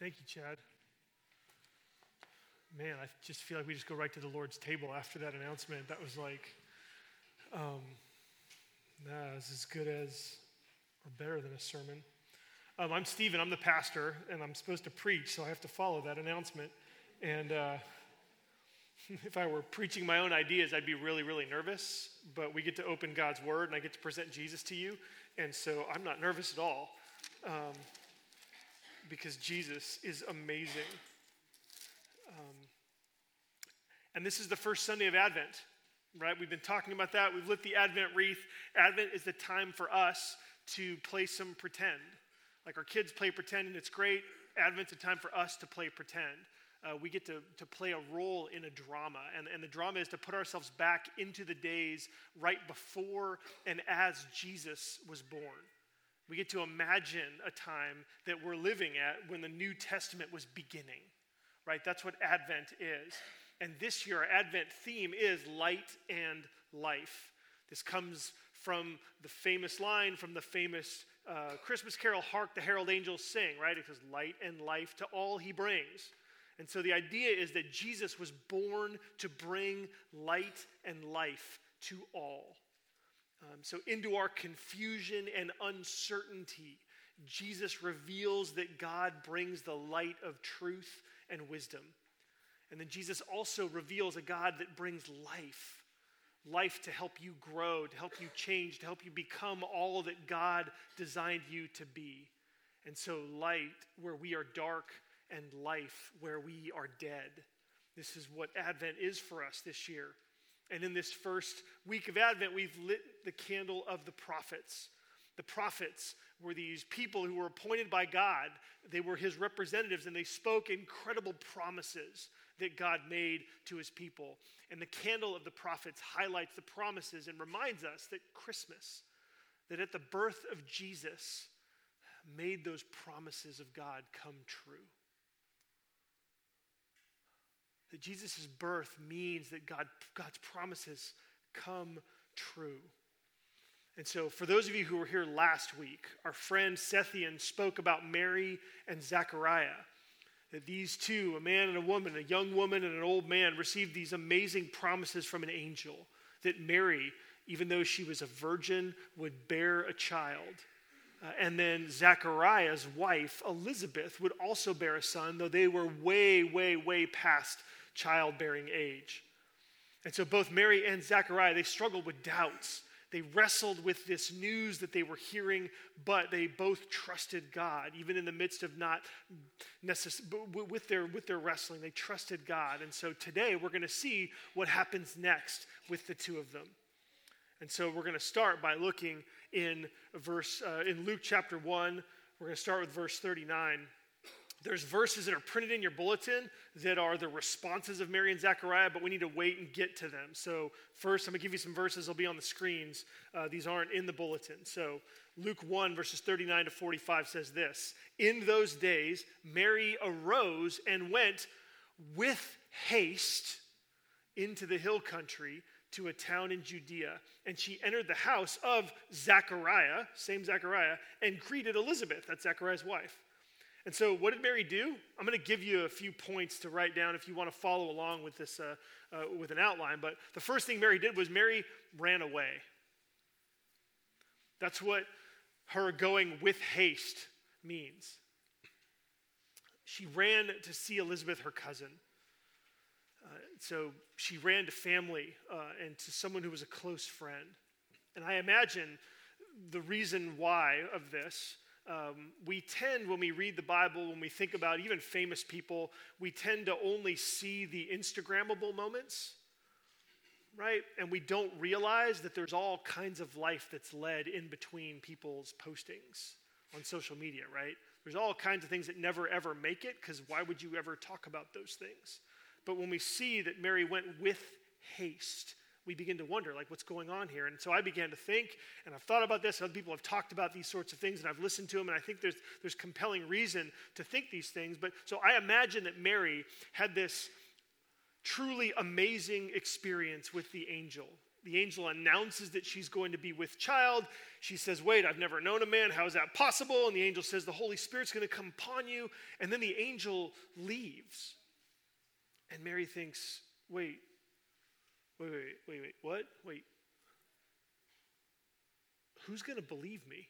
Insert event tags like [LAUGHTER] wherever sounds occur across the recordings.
Thank you, Chad. Man, I just feel like we just go right to the Lord's table after that announcement. That was like, um, nah, it's as good as or better than a sermon. Um, I'm Stephen, I'm the pastor, and I'm supposed to preach, so I have to follow that announcement. And uh, [LAUGHS] if I were preaching my own ideas, I'd be really, really nervous. But we get to open God's word, and I get to present Jesus to you. And so I'm not nervous at all um, because Jesus is amazing. Um, and this is the first Sunday of Advent, right? We've been talking about that. We've lit the Advent wreath. Advent is the time for us to play some pretend. Like our kids play pretend, and it's great. Advent's a time for us to play pretend. Uh, we get to, to play a role in a drama. And, and the drama is to put ourselves back into the days right before and as Jesus was born. We get to imagine a time that we're living at when the New Testament was beginning, right? That's what Advent is. And this year, our Advent theme is light and life. This comes from the famous line from the famous uh, Christmas carol, Hark the Herald Angels Sing, right? It says, Light and life to all he brings. And so the idea is that Jesus was born to bring light and life to all. Um, so, into our confusion and uncertainty, Jesus reveals that God brings the light of truth and wisdom. And then Jesus also reveals a God that brings life life to help you grow, to help you change, to help you become all that God designed you to be. And so, light where we are dark, and life where we are dead. This is what Advent is for us this year. And in this first week of Advent, we've lit the candle of the prophets. The prophets were these people who were appointed by God. They were his representatives, and they spoke incredible promises that God made to his people. And the candle of the prophets highlights the promises and reminds us that Christmas, that at the birth of Jesus, made those promises of God come true. That Jesus' birth means that God, God's promises come true. And so, for those of you who were here last week, our friend Sethian spoke about Mary and Zechariah that these two, a man and a woman, a young woman and an old man, received these amazing promises from an angel that Mary, even though she was a virgin, would bear a child. Uh, and then Zechariah's wife, Elizabeth, would also bear a son, though they were way, way, way past childbearing age. And so both Mary and Zechariah, they struggled with doubts they wrestled with this news that they were hearing, but they both trusted God, even in the midst of not necessarily, with their, with their wrestling, they trusted God. And so today we're going to see what happens next with the two of them. And so we're going to start by looking in verse, uh, in Luke chapter 1. We're going to start with verse 39. There's verses that are printed in your bulletin that are the responses of Mary and Zechariah, but we need to wait and get to them. So, first, I'm going to give you some verses. They'll be on the screens. Uh, these aren't in the bulletin. So, Luke 1, verses 39 to 45 says this In those days, Mary arose and went with haste into the hill country to a town in Judea. And she entered the house of Zechariah, same Zechariah, and greeted Elizabeth, that's Zechariah's wife. And so, what did Mary do? I'm going to give you a few points to write down if you want to follow along with this uh, uh, with an outline. But the first thing Mary did was Mary ran away. That's what her going with haste means. She ran to see Elizabeth, her cousin. Uh, so she ran to family uh, and to someone who was a close friend. And I imagine the reason why of this um, we tend, when we read the Bible, when we think about even famous people, we tend to only see the Instagrammable moments, right? And we don't realize that there's all kinds of life that's led in between people's postings on social media, right? There's all kinds of things that never ever make it because why would you ever talk about those things? But when we see that Mary went with haste, we begin to wonder, like, what's going on here? And so I began to think, and I've thought about this. Other people have talked about these sorts of things, and I've listened to them, and I think there's, there's compelling reason to think these things. But so I imagine that Mary had this truly amazing experience with the angel, The angel announces that she's going to be with child. She says, Wait, I've never known a man. How is that possible? And the angel says, The Holy Spirit's going to come upon you. And then the angel leaves. And Mary thinks, Wait, wait, wait, wait, wait, what? Wait. Who's going to believe me?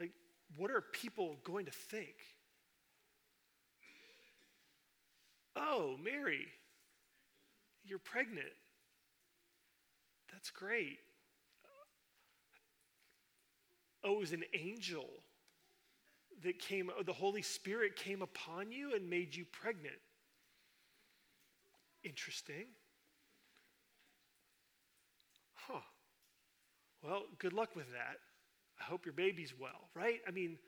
Like, what are people going to think? Oh, Mary, you're pregnant. That's great. Oh, it was an angel that came, the Holy Spirit came upon you and made you pregnant. Interesting. Huh. Well, good luck with that. I hope your baby's well, right? I mean,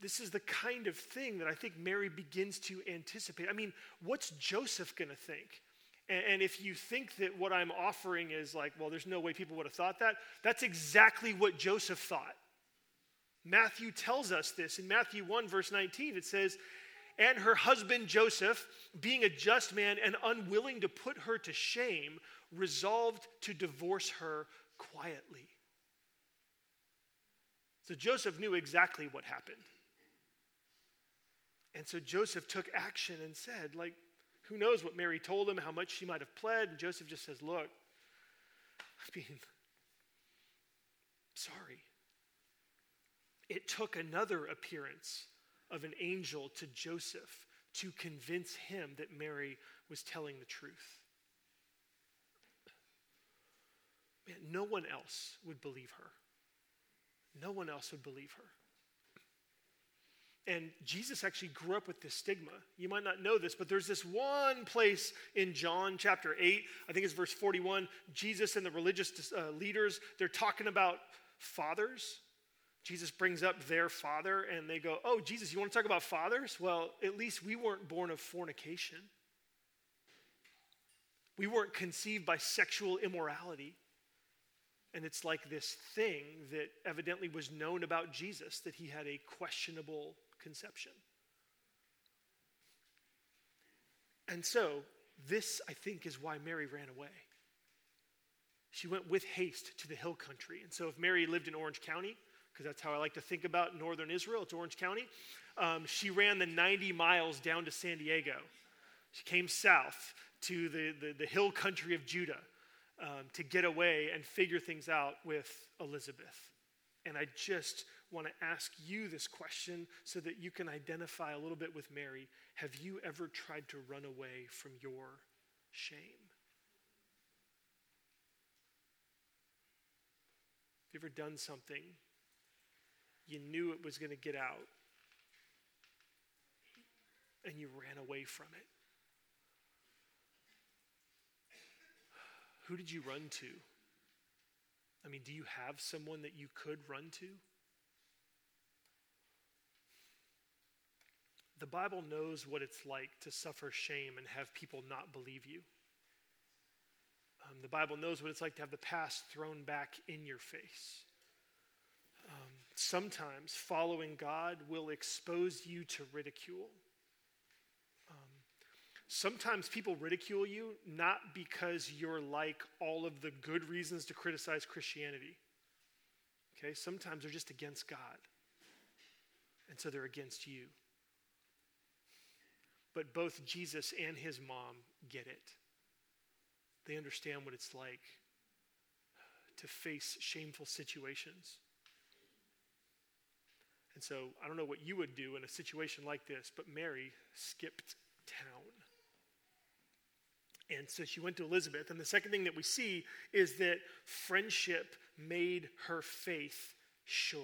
this is the kind of thing that I think Mary begins to anticipate. I mean, what's Joseph going to think? And, and, if you think that what I'm offering is like, well, there's no way people would have thought that, that's exactly what Joseph thought. Matthew tells us this. In Matthew 1, verse 19, it says, And her husband Joseph, being a just man and unwilling to put her to shame, resolved to divorce her quietly. So Joseph knew exactly what happened. And so Joseph took action and said, like, who knows what Mary told him, how much she might have pled. And Joseph just says, look, I mean, sorry. It took another appearance of an angel to Joseph to convince him that Mary was telling the truth. Man, no one else would believe her. No one else would believe her. And Jesus actually grew up with this stigma. You might not know this, but there's this one place in John chapter 8, I think it's verse 41. Jesus and the religious uh, leaders, they're talking about fathers. Jesus brings up their father, and they go, Oh, Jesus, you want to talk about fathers? Well, at least we weren't born of fornication. We weren't conceived by sexual immorality. And it's like this thing that evidently was known about Jesus that he had a questionable conception. And so, this, I think, is why Mary ran away. She went with haste to the hill country. And so, if Mary lived in Orange County, because that's how I like to think about northern Israel, it's Orange County, um, she ran the 90 miles down to San Diego. She came south to the, the, the hill country of Judah um, to get away and figure things out with Elizabeth. And I just want to ask you this question so that you can identify a little bit with Mary. Have you ever tried to run away from your shame? Have you ever done something you knew it was going to get out and you ran away from it? Who did you run to? I mean, do you have someone that you could run to? The Bible knows what it's like to suffer shame and have people not believe you. Um, the Bible knows what it's like to have the past thrown back in your face. Sometimes following God will expose you to ridicule. Um, sometimes people ridicule you not because you're like all of the good reasons to criticize Christianity. Okay, sometimes they're just against God. And so they're against you. But both Jesus and his mom get it. They understand what it's like to face shameful situations. And so I don't know what you would do in a situation like this, but Mary skipped town. And so she went to Elizabeth. And the second thing that we see is that friendship made her faith sure.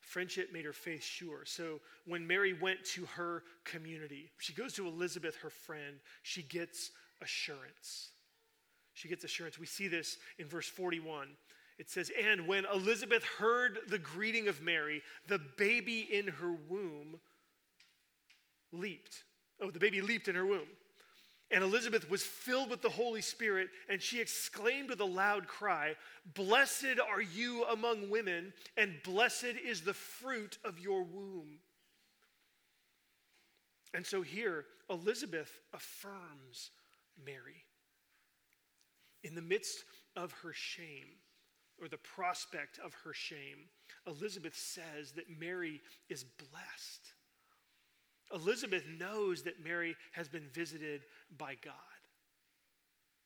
Friendship made her faith sure. So when Mary went to her community, she goes to Elizabeth, her friend, she gets assurance. She gets assurance. We see this in verse 41. It says, And when Elizabeth heard the greeting of Mary, the baby in her womb leaped. Oh, the baby leaped in her womb. And Elizabeth was filled with the Holy Spirit, and she exclaimed with a loud cry, Blessed are you among women, and blessed is the fruit of your womb. And so here, Elizabeth affirms Mary. In the midst of her shame, or the prospect of her shame, Elizabeth says that Mary is blessed. Elizabeth knows that Mary has been visited by God.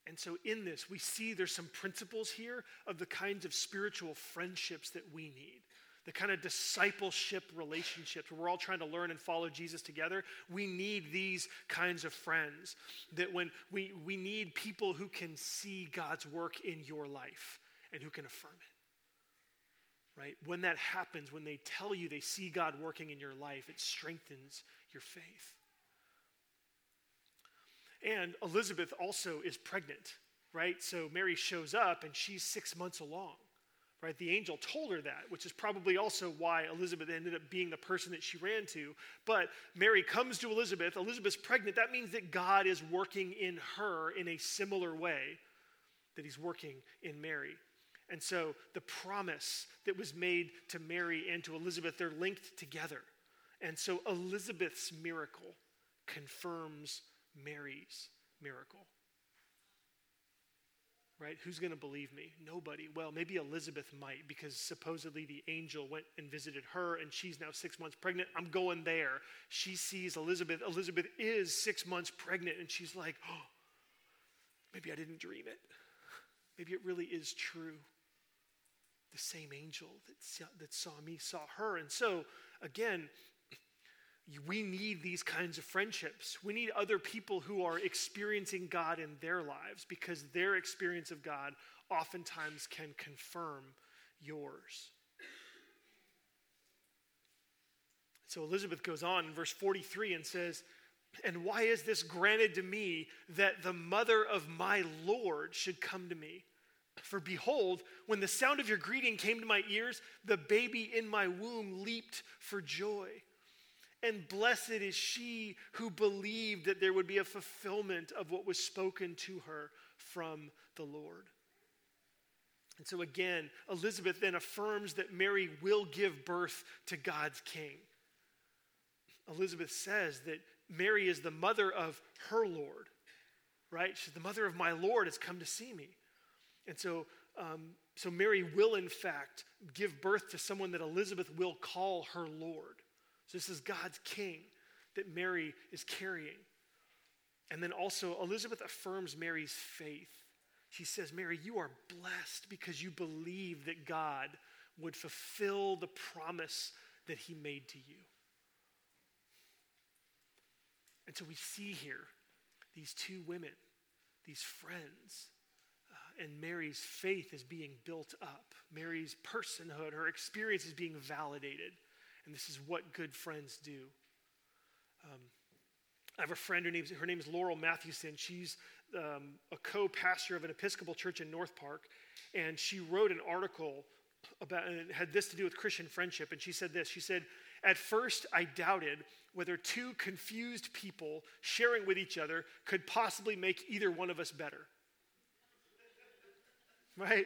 And so, in this, we see there's some principles here of the kinds of spiritual friendships that we need, the kind of discipleship relationships where we're all trying to learn and follow Jesus together. We need these kinds of friends. That when we, we need people who can see God's work in your life and who can affirm it. Right? When that happens, when they tell you they see God working in your life, it strengthens your faith. And Elizabeth also is pregnant, right? So Mary shows up and she's six months along, right? The angel told her that, which is probably also why Elizabeth ended up being the person that she ran to. But Mary comes to Elizabeth. Elizabeth's pregnant. That means that God is working in her in a similar way that he's working in Mary. And so the promise that was made to Mary and to Elizabeth, they're linked together. And so Elizabeth's miracle confirms Mary's miracle. Right? Who's going to believe me? Nobody. Well, maybe Elizabeth might because supposedly the angel went and visited her and she's now six months pregnant. I'm going there. She sees Elizabeth. Elizabeth is six months pregnant and she's like, oh, maybe I didn't dream it. Maybe it really is true. The same angel that saw, that saw me saw her. And so, again, we need these kinds of friendships. We need other people who are experiencing God in their lives because their experience of God oftentimes can confirm yours. So Elizabeth goes on in verse 43 and says, And why is this granted to me that the mother of my Lord should come to me? For behold, when the sound of your greeting came to my ears, the baby in my womb leaped for joy. And blessed is she who believed that there would be a fulfillment of what was spoken to her from the Lord. And so again, Elizabeth then affirms that Mary will give birth to God's king. Elizabeth says that Mary is the mother of her Lord, right? She's the mother of my Lord has come to see me. And so, um, so Mary will, in fact, give birth to someone that Elizabeth will call her Lord. So this is God's king that Mary is carrying. And then also, Elizabeth affirms Mary's faith. She says, Mary, you are blessed because you believe that God would fulfill the promise that he made to you. And so we see here these two women, these friends, and Mary's faith is being built up. Mary's personhood, her experience is being validated. And this is what good friends do. Um, I have a friend, her name's, her name is Laurel Mathewson. She's um, a co pastor of an Episcopal church in North Park. And she wrote an article about, and it had this to do with Christian friendship. And she said this She said, At first, I doubted whether two confused people sharing with each other could possibly make either one of us better. Right?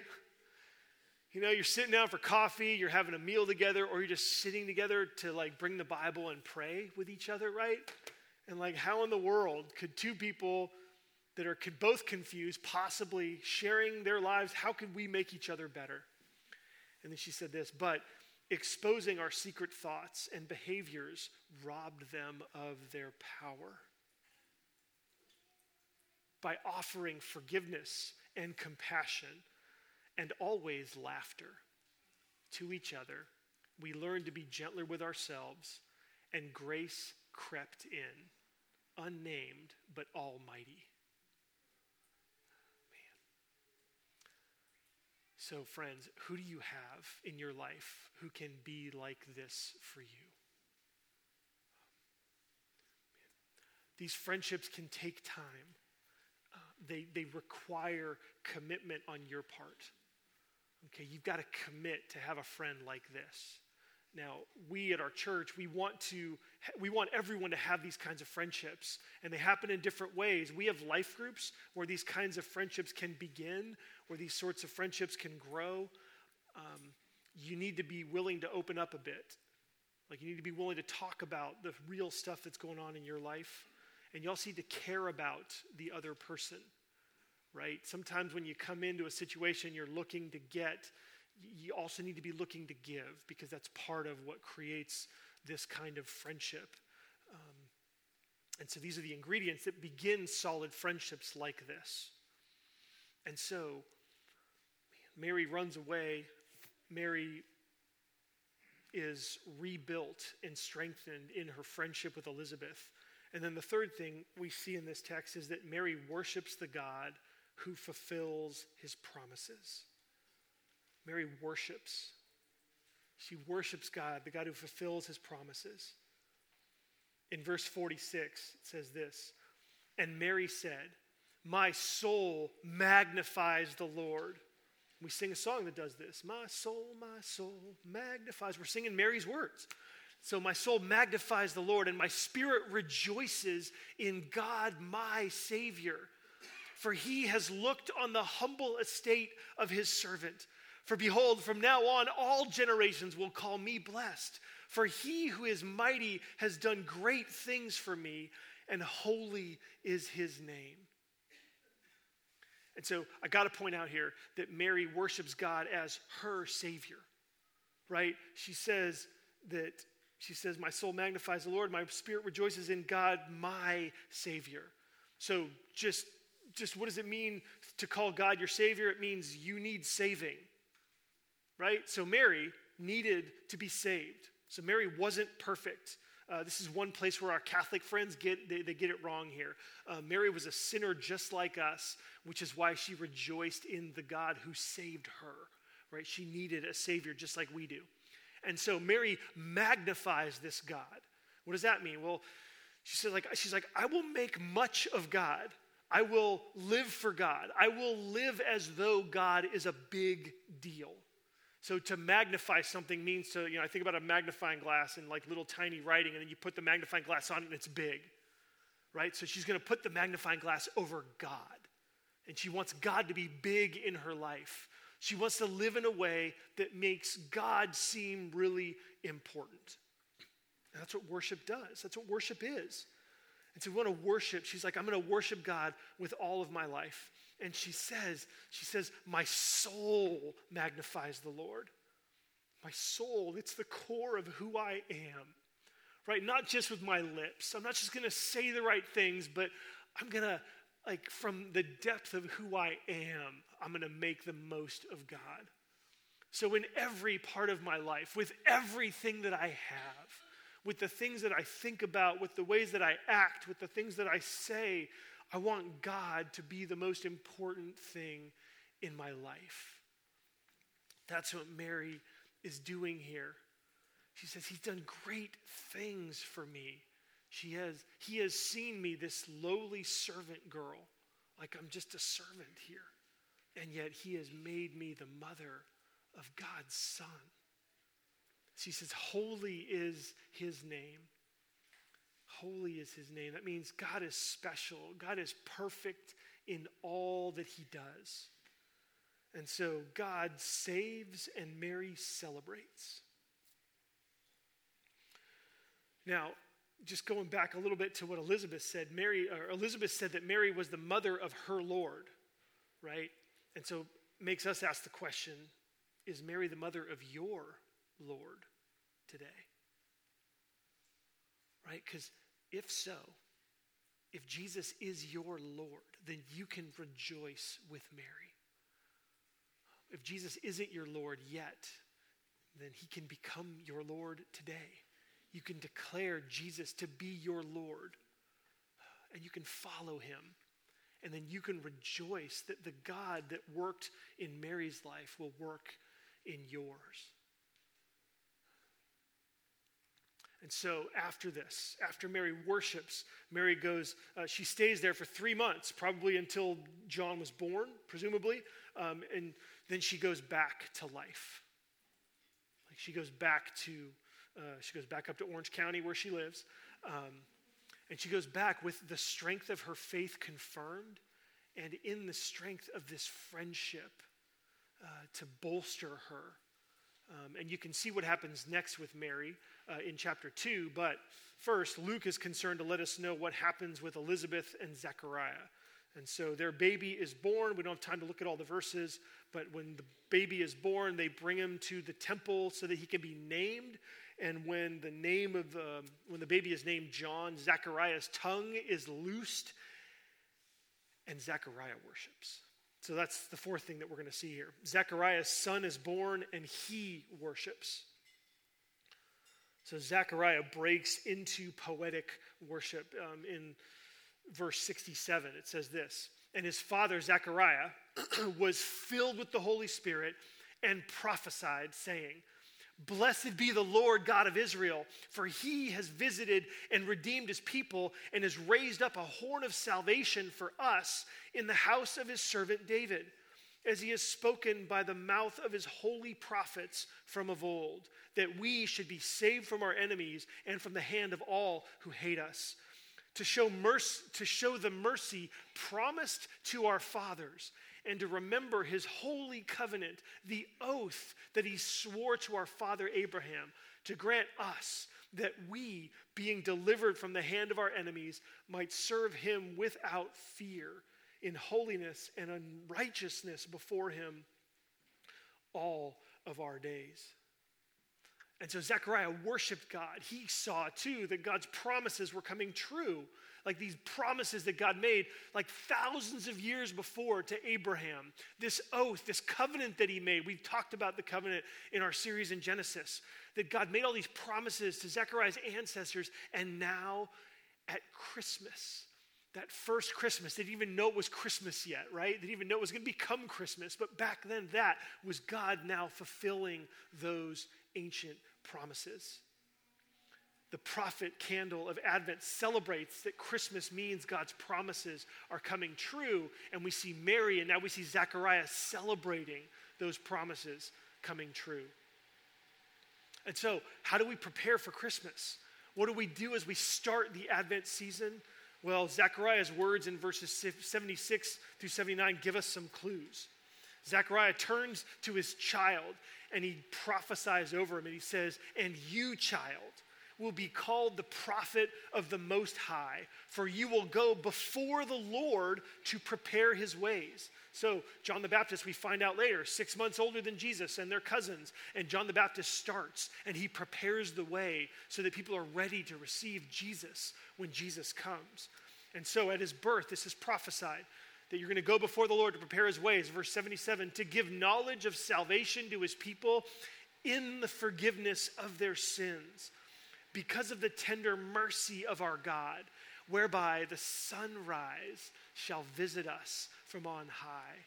You know, you're sitting down for coffee, you're having a meal together, or you're just sitting together to like bring the Bible and pray with each other, right? And like, how in the world could two people that are both confused possibly sharing their lives? How could we make each other better? And then she said this, but exposing our secret thoughts and behaviors robbed them of their power. By offering forgiveness and compassion and always laughter to each other. We learned to be gentler with ourselves, and grace crept in, unnamed but almighty. Man. So, friends, who do you have in your life who can be like this for you? These friendships can take time. Uh, they, they require commitment on your part. Okay, you've got to commit to have a friend like this. Now, we at our church, we want to we want everyone to have these kinds of friendships, and they happen in different ways. We have life groups where these kinds of friendships can begin, where these sorts of friendships can grow. Um, you need to be willing to open up a bit. Like you need to be willing to talk about the real stuff that's going on in your life. and you also need to care about the other person, right? Sometimes when you come into a situation you're looking to get, you also need to be looking to give because that's part of what creates this kind of friendship. Um, and so these are the ingredients that begin solid friendships like this. And so Mary runs away. Mary is rebuilt and strengthened in her friendship with Elizabeth. And then the third thing we see in this text is that Mary worships the God who fulfills his promises. Mary worships. She worships God, the God who fulfills his promises. In verse 46, it says this And Mary said, My soul magnifies the Lord. We sing a song that does this. My soul, my soul magnifies. We're singing Mary's words. So my soul magnifies the Lord, and my spirit rejoices in God, my Savior. For he has looked on the humble estate of his servant. For behold, from now on, all generations will call me blessed. For he who is mighty has done great things for me, and holy is his name. And so I got to point out here that Mary worships God as her Savior, right? She says that, she says, My soul magnifies the Lord, my spirit rejoices in God, my Savior. So just, just what does it mean to call God your Savior? It means you need saving, right? So Mary needed to be saved. So Mary wasn't perfect. Uh, this is one place where our Catholic friends get they, they get it wrong here. Uh, Mary was a sinner just like us, which is why she rejoiced in the God who saved her. Right? She needed a savior just like we do, and so Mary magnifies this God. What does that mean? Well, she says like she's like I will make much of God. I will live for God. I will live as though God is a big deal. So to magnify something means to, you know, I think about a magnifying glass and like little tiny writing, and then you put the magnifying glass on and it's big, right? So she's going to put the magnifying glass over God. And she wants God to be big in her life. She wants to live in a way that makes God seem really important. And that's what worship does. That's what worship is. And so we want to worship. She's like, I'm going to worship God with all of my life. And she says, she says, my soul magnifies the Lord. My soul, it's the core of who I am. Right? Not just with my lips. I'm not just going to say the right things, but I'm going to like from the depth of who I am, I'm going to make the most of God. So in every part of my life, with everything that I have, with the things that I think about, with the ways that I act, with the things that I say, I want God to be the most important thing in my life. That's what Mary is doing here. She says, He's done great things for me. She has, he has seen me, this lowly servant girl, like I'm just a servant here. And yet he has made me the mother of God's son. She says, Holy is his name. Holy is his name. That means God is special. God is perfect in all that he does. And so God saves and Mary celebrates. Now, just going back a little bit to what Elizabeth said, Mary or Elizabeth said that Mary was the mother of her Lord, right? And so makes us ask the question, is Mary the mother of your Lord today? Right? Because if so, if Jesus is your Lord, then you can rejoice with Mary. If Jesus isn't your Lord yet, then he can become your Lord today. You can declare Jesus to be your Lord, and you can follow him. And then you can rejoice that the God that worked in Mary's life will work in yours. And so after this, after Mary worships, Mary goes, uh, she stays there for three months, probably until John was born, presumably. Um, and then she goes back to life. Like she goes back to, uh, she goes back up to Orange County where she lives. Um, and she goes back with the strength of her faith confirmed and in the strength of this friendship uh, to bolster her Um, and you can see what happens next with Mary uh, in chapter 2. But first, Luke is concerned to let us know what happens with Elizabeth and Zechariah. And so their baby is born. We don't have time to look at all the verses, but when the baby is born, they bring him to the temple so that he can be named. And when the name of um, when the baby is named John, Zechariah's tongue is loosed, and Zechariah worships. So that's the fourth thing that we're going to see here. Zechariah's son is born, and he worships. So Zechariah breaks into poetic worship um, in verse 67. It says this And his father, Zechariah, [CLEARS THROAT] was filled with the Holy Spirit and prophesied, saying, Blessed be the Lord God of Israel, for he has visited and redeemed his people and has raised up a horn of salvation for us in the house of his servant David, as he has spoken by the mouth of his holy prophets from of old, that we should be saved from our enemies and from the hand of all who hate us to show mercy, to show the mercy promised to our fathers and to remember his holy covenant, the oath that he swore to our father Abraham, to grant us that we, being delivered from the hand of our enemies, might serve him without fear in holiness and in righteousness before him all of our days. And so Zechariah worshiped God. He saw too that God's promises were coming true. Like these promises that God made, like thousands of years before to Abraham. This oath, this covenant that he made. We've talked about the covenant in our series in Genesis. That God made all these promises to Zechariah's ancestors. And now at Christmas, that first Christmas, they didn't even know it was Christmas yet, right? They didn't even know it was going to become Christmas. But back then, that was God now fulfilling those ancient promises. The prophet candle of Advent celebrates that Christmas means God's promises are coming true. And we see Mary, and now we see Zechariah celebrating those promises coming true. And so, how do we prepare for Christmas? What do we do as we start the Advent season? Well, Zechariah's words in verses 76 through 79 give us some clues. Zechariah turns to his child and he prophesies over him and he says, And you, child, will be called the prophet of the Most High, for you will go before the Lord to prepare his ways. So, John the Baptist, we find out later, six months older than Jesus and their cousins. And John the Baptist starts and he prepares the way so that people are ready to receive Jesus when Jesus comes. And so, at his birth, this is prophesied that you're going to go before the Lord to prepare his ways. Verse 77 to give knowledge of salvation to his people in the forgiveness of their sins, because of the tender mercy of our God, whereby the sunrise shall visit us from on high,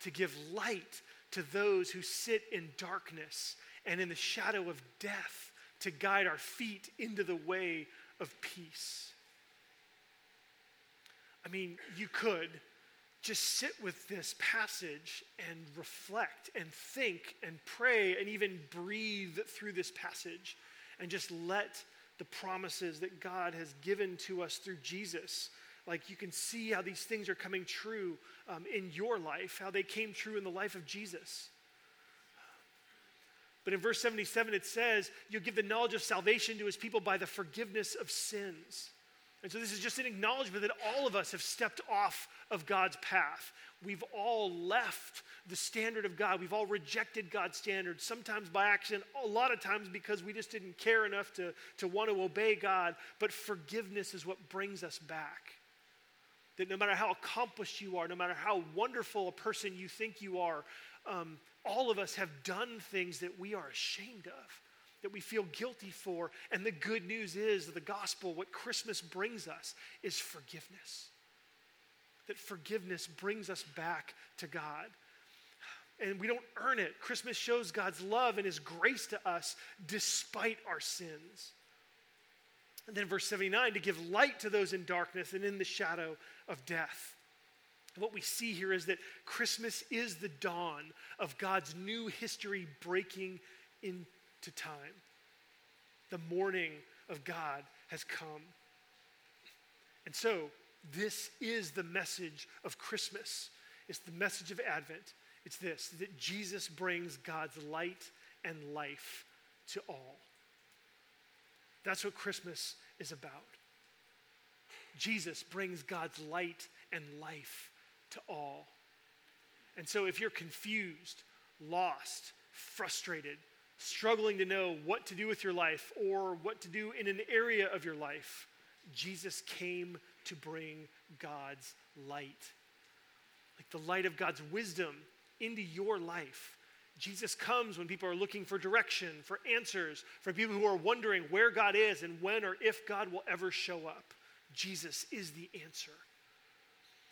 to give light to those who sit in darkness and in the shadow of death, to guide our feet into the way of peace. I mean, you could just sit with this passage and reflect and think and pray and even breathe through this passage and just let the promises that God has given to us through Jesus. Like you can see how these things are coming true um, in your life, how they came true in the life of Jesus. But in verse 77, it says, You'll give the knowledge of salvation to his people by the forgiveness of sins. And so this is just an acknowledgement that all of us have stepped off of God's path. We've all left the standard of God. We've all rejected God's standard, sometimes by accident, a lot of times because we just didn't care enough to, to want to obey God. But forgiveness is what brings us back. That no matter how accomplished you are, no matter how wonderful a person you think you are, um, all of us have done things that we are ashamed of that we feel guilty for. And the good news is that the gospel, what Christmas brings us, is forgiveness. That forgiveness brings us back to God. And we don't earn it. Christmas shows God's love and his grace to us despite our sins. And then verse 79 to give light to those in darkness and in the shadow of death. What we see here is that Christmas is the dawn of God's new history breaking in, to time. The morning of God has come. And so, this is the message of Christmas. It's the message of Advent. It's this that Jesus brings God's light and life to all. That's what Christmas is about. Jesus brings God's light and life to all. And so if you're confused, lost, frustrated, struggling to know what to do with your life or what to do in an area of your life, Jesus came to bring God's light. Like the light of God's wisdom into your life. Jesus comes when people are looking for direction, for answers, for people who are wondering where God is and when or if God will ever show up. Jesus is the answer.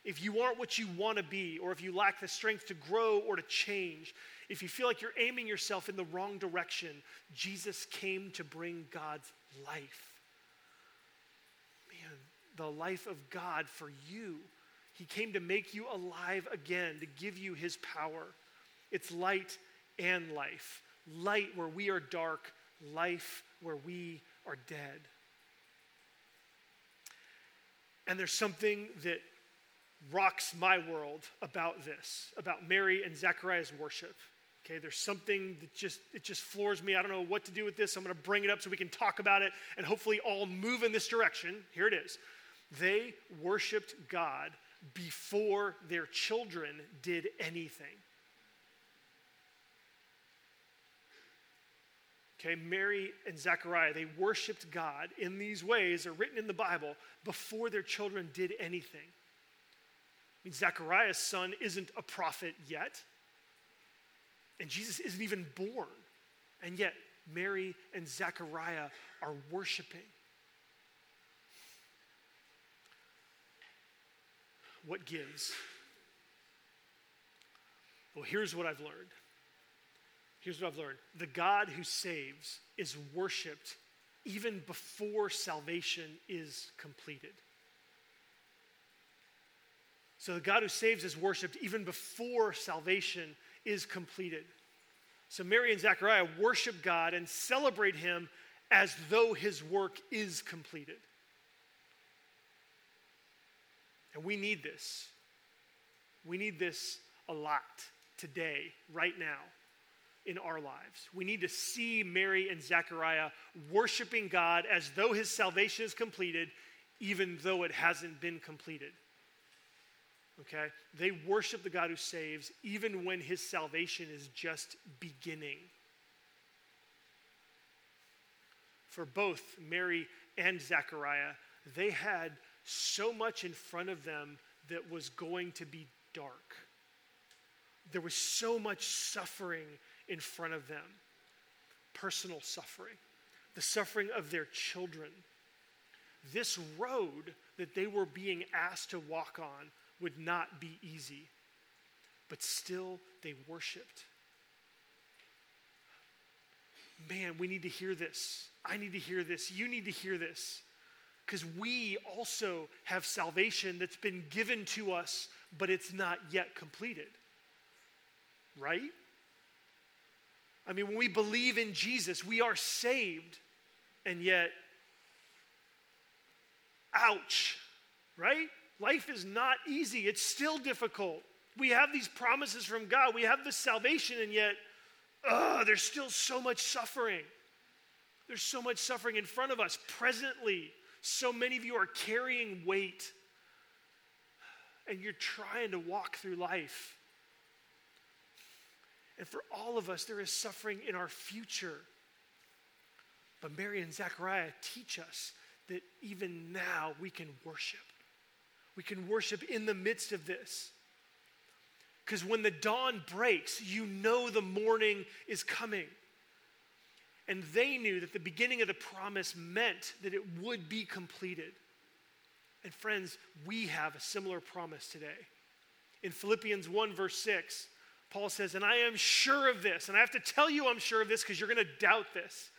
If you aren't what you want to be, or if you lack the strength to grow or to change, if you feel like you're aiming yourself in the wrong direction, Jesus came to bring God's life. Man, the life of God for you. He came to make you alive again, to give you his power. It's light and life. Light where we are dark, life where we are dead. And there's something that rocks my world about this, about Mary and Zachariah's worship. Okay, there's something that just it just floors me. I don't know what to do with this. I'm going to bring it up so we can talk about it and hopefully all move in this direction. Here it is. They worshiped God before their children did anything. Okay, Mary and Zechariah, they worshiped God in these ways, are written in the Bible, before their children did anything. I mean, Zechariah's son isn't a prophet yet, and Jesus isn't even born. And yet, Mary and Zechariah are worshiping. What gives? Well, here's what I've learned Here's what I've learned the God who saves is worshiped even before salvation is completed. So the God who saves is worshiped even before salvation is completed. So Mary and Zechariah worship God and celebrate him as though his work is completed. And we need this. We need this a lot today, right now in our lives. We need to see Mary and Zechariah worshiping God as though his salvation is completed, even though it hasn't been completed. Okay? They worship the God who saves even when his salvation is just beginning. For both Mary and Zechariah, they had so much in front of them that was going to be dark. There was so much suffering in front of them personal suffering, the suffering of their children. This road that they were being asked to walk on would not be easy, but still they worshiped. Man, we need to hear this. I need to hear this. You need to hear this. Because we also have salvation that's been given to us, but it's not yet completed. Right? I mean, when we believe in Jesus, we are saved, and yet, ouch, right? Life is not easy, it's still difficult. We have these promises from God, we have this salvation, and yet, there's still so much suffering. There's so much suffering in front of us presently. So many of you are carrying weight, and you're trying to walk through life. And for all of us, there is suffering in our future. But Mary and Zechariah teach us that even now we can worship. We can worship in the midst of this. Because when the dawn breaks, you know the morning is coming. And they knew that the beginning of the promise meant that it would be completed. And friends, we have a similar promise today. In Philippians 1, verse 6, Paul says, and I am sure of this, and I have to tell you I'm sure of this because you're going to doubt this,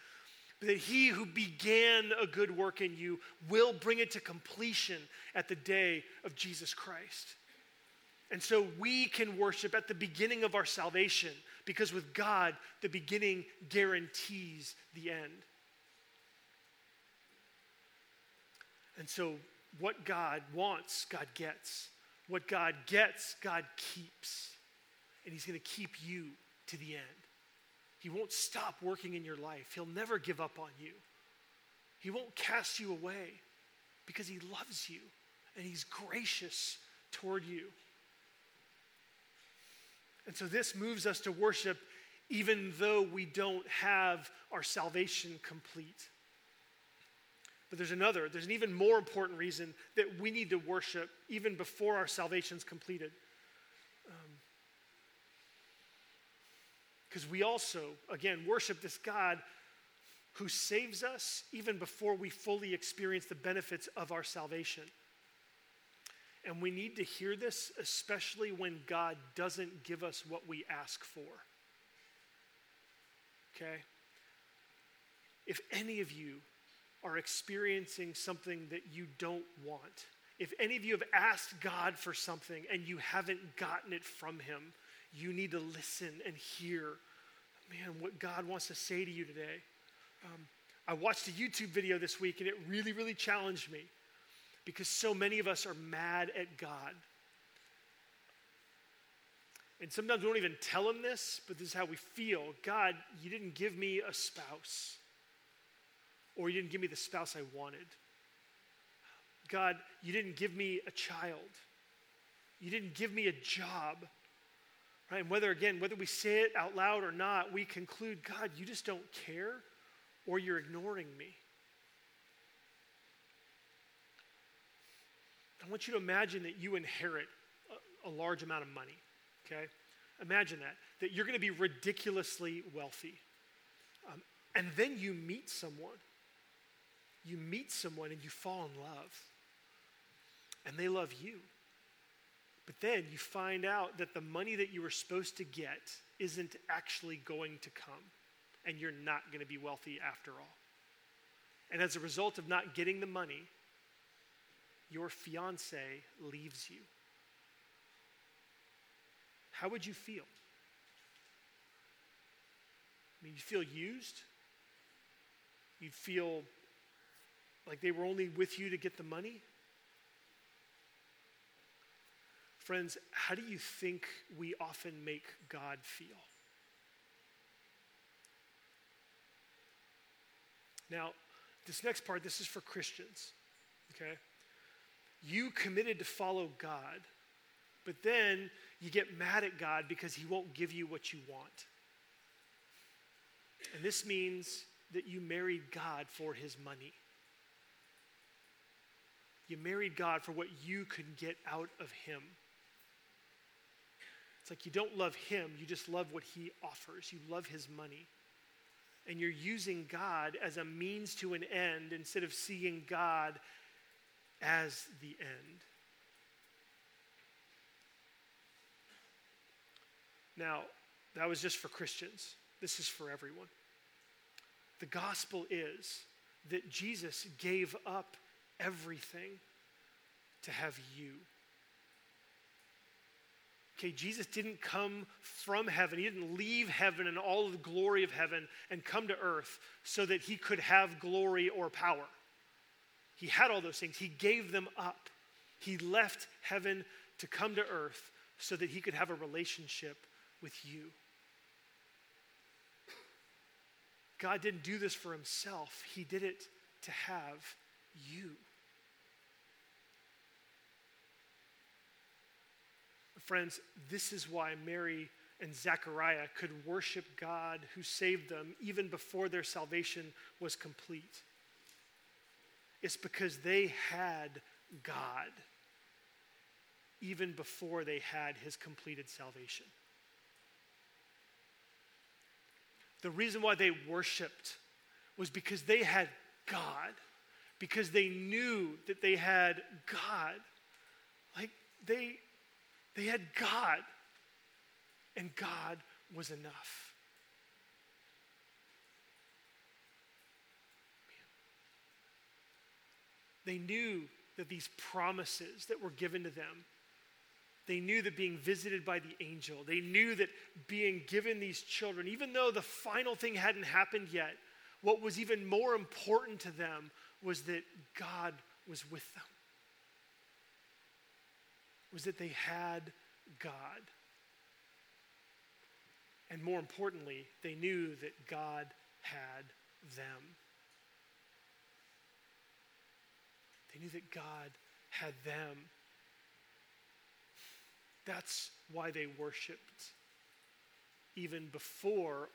that he who began a good work in you will bring it to completion at the day of Jesus Christ. And so we can worship at the beginning of our salvation because with God, the beginning guarantees the end. And so, what God wants, God gets. What God gets, God keeps and He's going to keep you to the end. He won't stop working in your life. He'll never give up on you. He won't cast you away because He loves you and He's gracious toward you. And so this moves us to worship even though we don't have our salvation complete. But there's another, there's an even more important reason that we need to worship even before our salvation's completed. Because we also, again, worship this God who saves us even before we fully experience the benefits of our salvation. And we need to hear this, especially when God doesn't give us what we ask for. Okay? If any of you are experiencing something that you don't want, if any of you have asked God for something and you haven't gotten it from Him, you need to listen and hear, man, what God wants to say to you today. Um, I watched a YouTube video this week and it really, really challenged me because so many of us are mad at God. And sometimes we don't even tell him this, but this is how we feel. God, you didn't give me a spouse, or you didn't give me the spouse I wanted. God, you didn't give me a child. You didn't give me a job. Right? And whether, again, whether we say it out loud or not, we conclude, God, you just don't care, or you're ignoring me. I want you to imagine that you inherit a, a large amount of money, okay? Imagine that, that you're going to be ridiculously wealthy. Um, and then you meet someone. You meet someone and you fall in love. And they love you. But then you find out that the money that you were supposed to get isn't actually going to come. And you're not going to be wealthy after all. And as a result of not getting the money, your fiance leaves you, how would you feel? I mean, you feel used? You'd feel like they were only with you to get the money? Friends, how do you think we often make God feel? Now, this next part, this is for Christians, okay? You committed to follow God, but then you get mad at God because He won't give you what you want. And this means that you married God for His money. You married God for what you could get out of Him. It's like you don't love Him, you just love what He offers. You love His money. And you're using God as a means to an end instead of seeing God as the end. Now, that was just for Christians. This is for everyone. The gospel is that Jesus gave up everything to have you. Okay, Jesus didn't come from heaven. He didn't leave heaven and all of the glory of heaven and come to earth so that he could have glory or power. He had all those things. He gave them up. He left heaven to come to earth so that he could have a relationship with you. God didn't do this for himself, he did it to have you. Friends, this is why Mary and Zechariah could worship God who saved them even before their salvation was complete. It's because they had God even before they had his completed salvation. The reason why they worshiped was because they had God, because they knew that they had God. Like they, they had God, and God was enough. They knew that these promises that were given to them, they knew that being visited by the angel, they knew that being given these children, even though the final thing hadn't happened yet, what was even more important to them was that God was with them. Was that they had God. And more importantly, they knew that God had them. They knew that God had them. That's why they worshiped, even before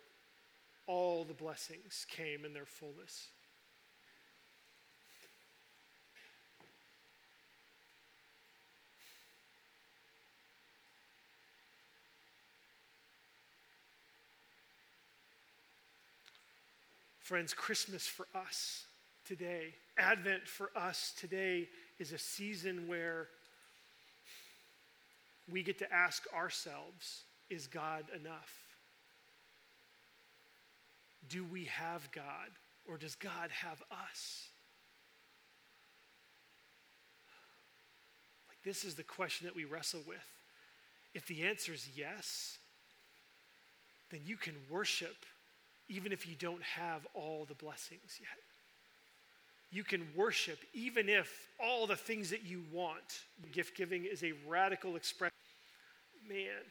all the blessings came in their fullness. Friends, Christmas for us today, Advent for us today is a season where we get to ask ourselves is God enough? Do we have God or does God have us? Like, this is the question that we wrestle with. If the answer is yes, then you can worship even if you don't have all the blessings yet. You can worship even if all the things that you want. Gift giving is a radical expression. Man,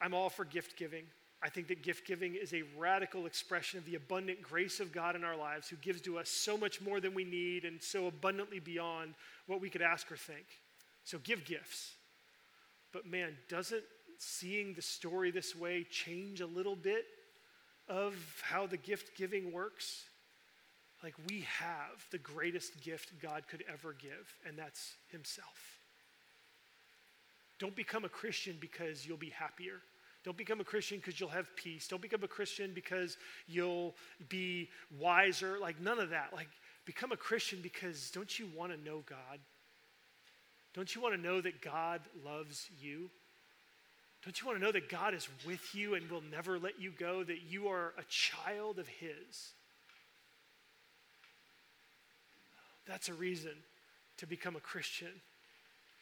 I'm all for gift giving. I think that gift giving is a radical expression of the abundant grace of God in our lives, who gives to us so much more than we need and so abundantly beyond what we could ask or think. So give gifts. But man, doesn't seeing the story this way change a little bit of how the gift giving works? Like, we have the greatest gift God could ever give, and that's Himself. Don't become a Christian because you'll be happier. Don't become a Christian because you'll have peace. Don't become a Christian because you'll be wiser. Like, none of that. Like, become a Christian because don't you want to know God? Don't you want to know that God loves you? Don't you want to know that God is with you and will never let you go, that you are a child of His? That's a reason to become a Christian.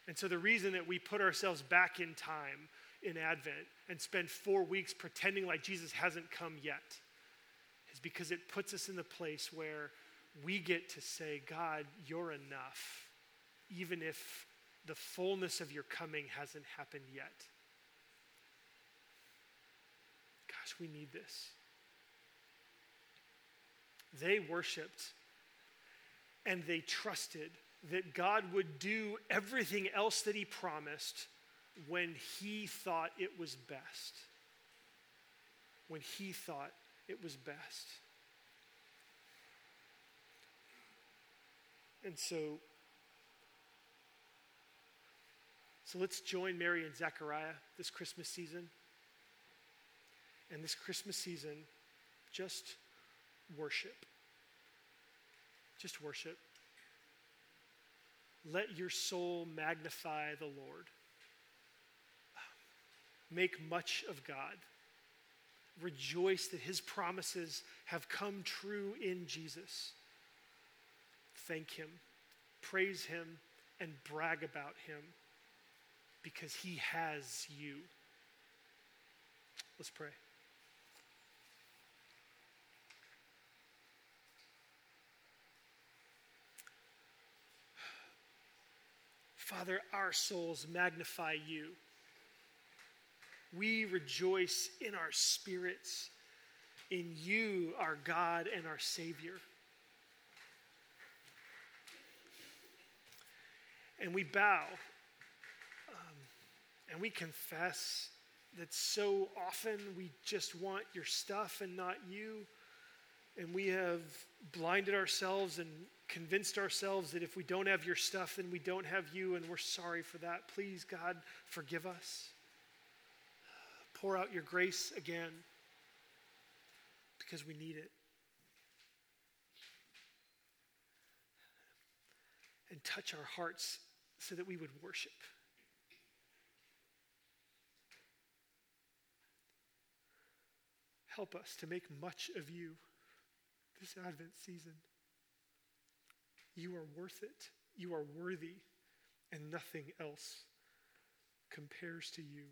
And so, the reason that we put ourselves back in time in Advent and spend four weeks pretending like Jesus hasn't come yet is because it puts us in the place where we get to say, God, you're enough, even if the fullness of your coming hasn't happened yet. Gosh, we need this. They worshiped and they trusted that God would do everything else that He promised when He thought it was best. When He thought it was best. And so, so let's join Mary and Zechariah this Christmas season. And this Christmas season, just worship. Just worship. Let your soul magnify the Lord. Make much of God. Rejoice that his promises have come true in Jesus. Thank him, praise him, and brag about him because he has you. Let's pray. Father, our souls magnify you. We rejoice in our spirits, in you, our God and our Savior. And we bow um, and we confess that so often we just want your stuff and not you. And we have blinded ourselves and convinced ourselves that if we don't have your stuff, then we don't have you, and we're sorry for that. Please, God, forgive us. Pour out your grace again because we need it. And touch our hearts so that we would worship. Help us to make much of you this Advent season. You are worth it. You are worthy, and nothing else compares to you.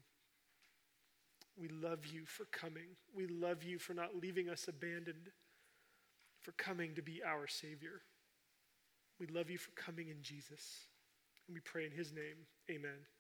We love you for coming. We love you for not leaving us abandoned, for coming to be our Savior. We love you for coming in Jesus. And we pray in His name. Amen.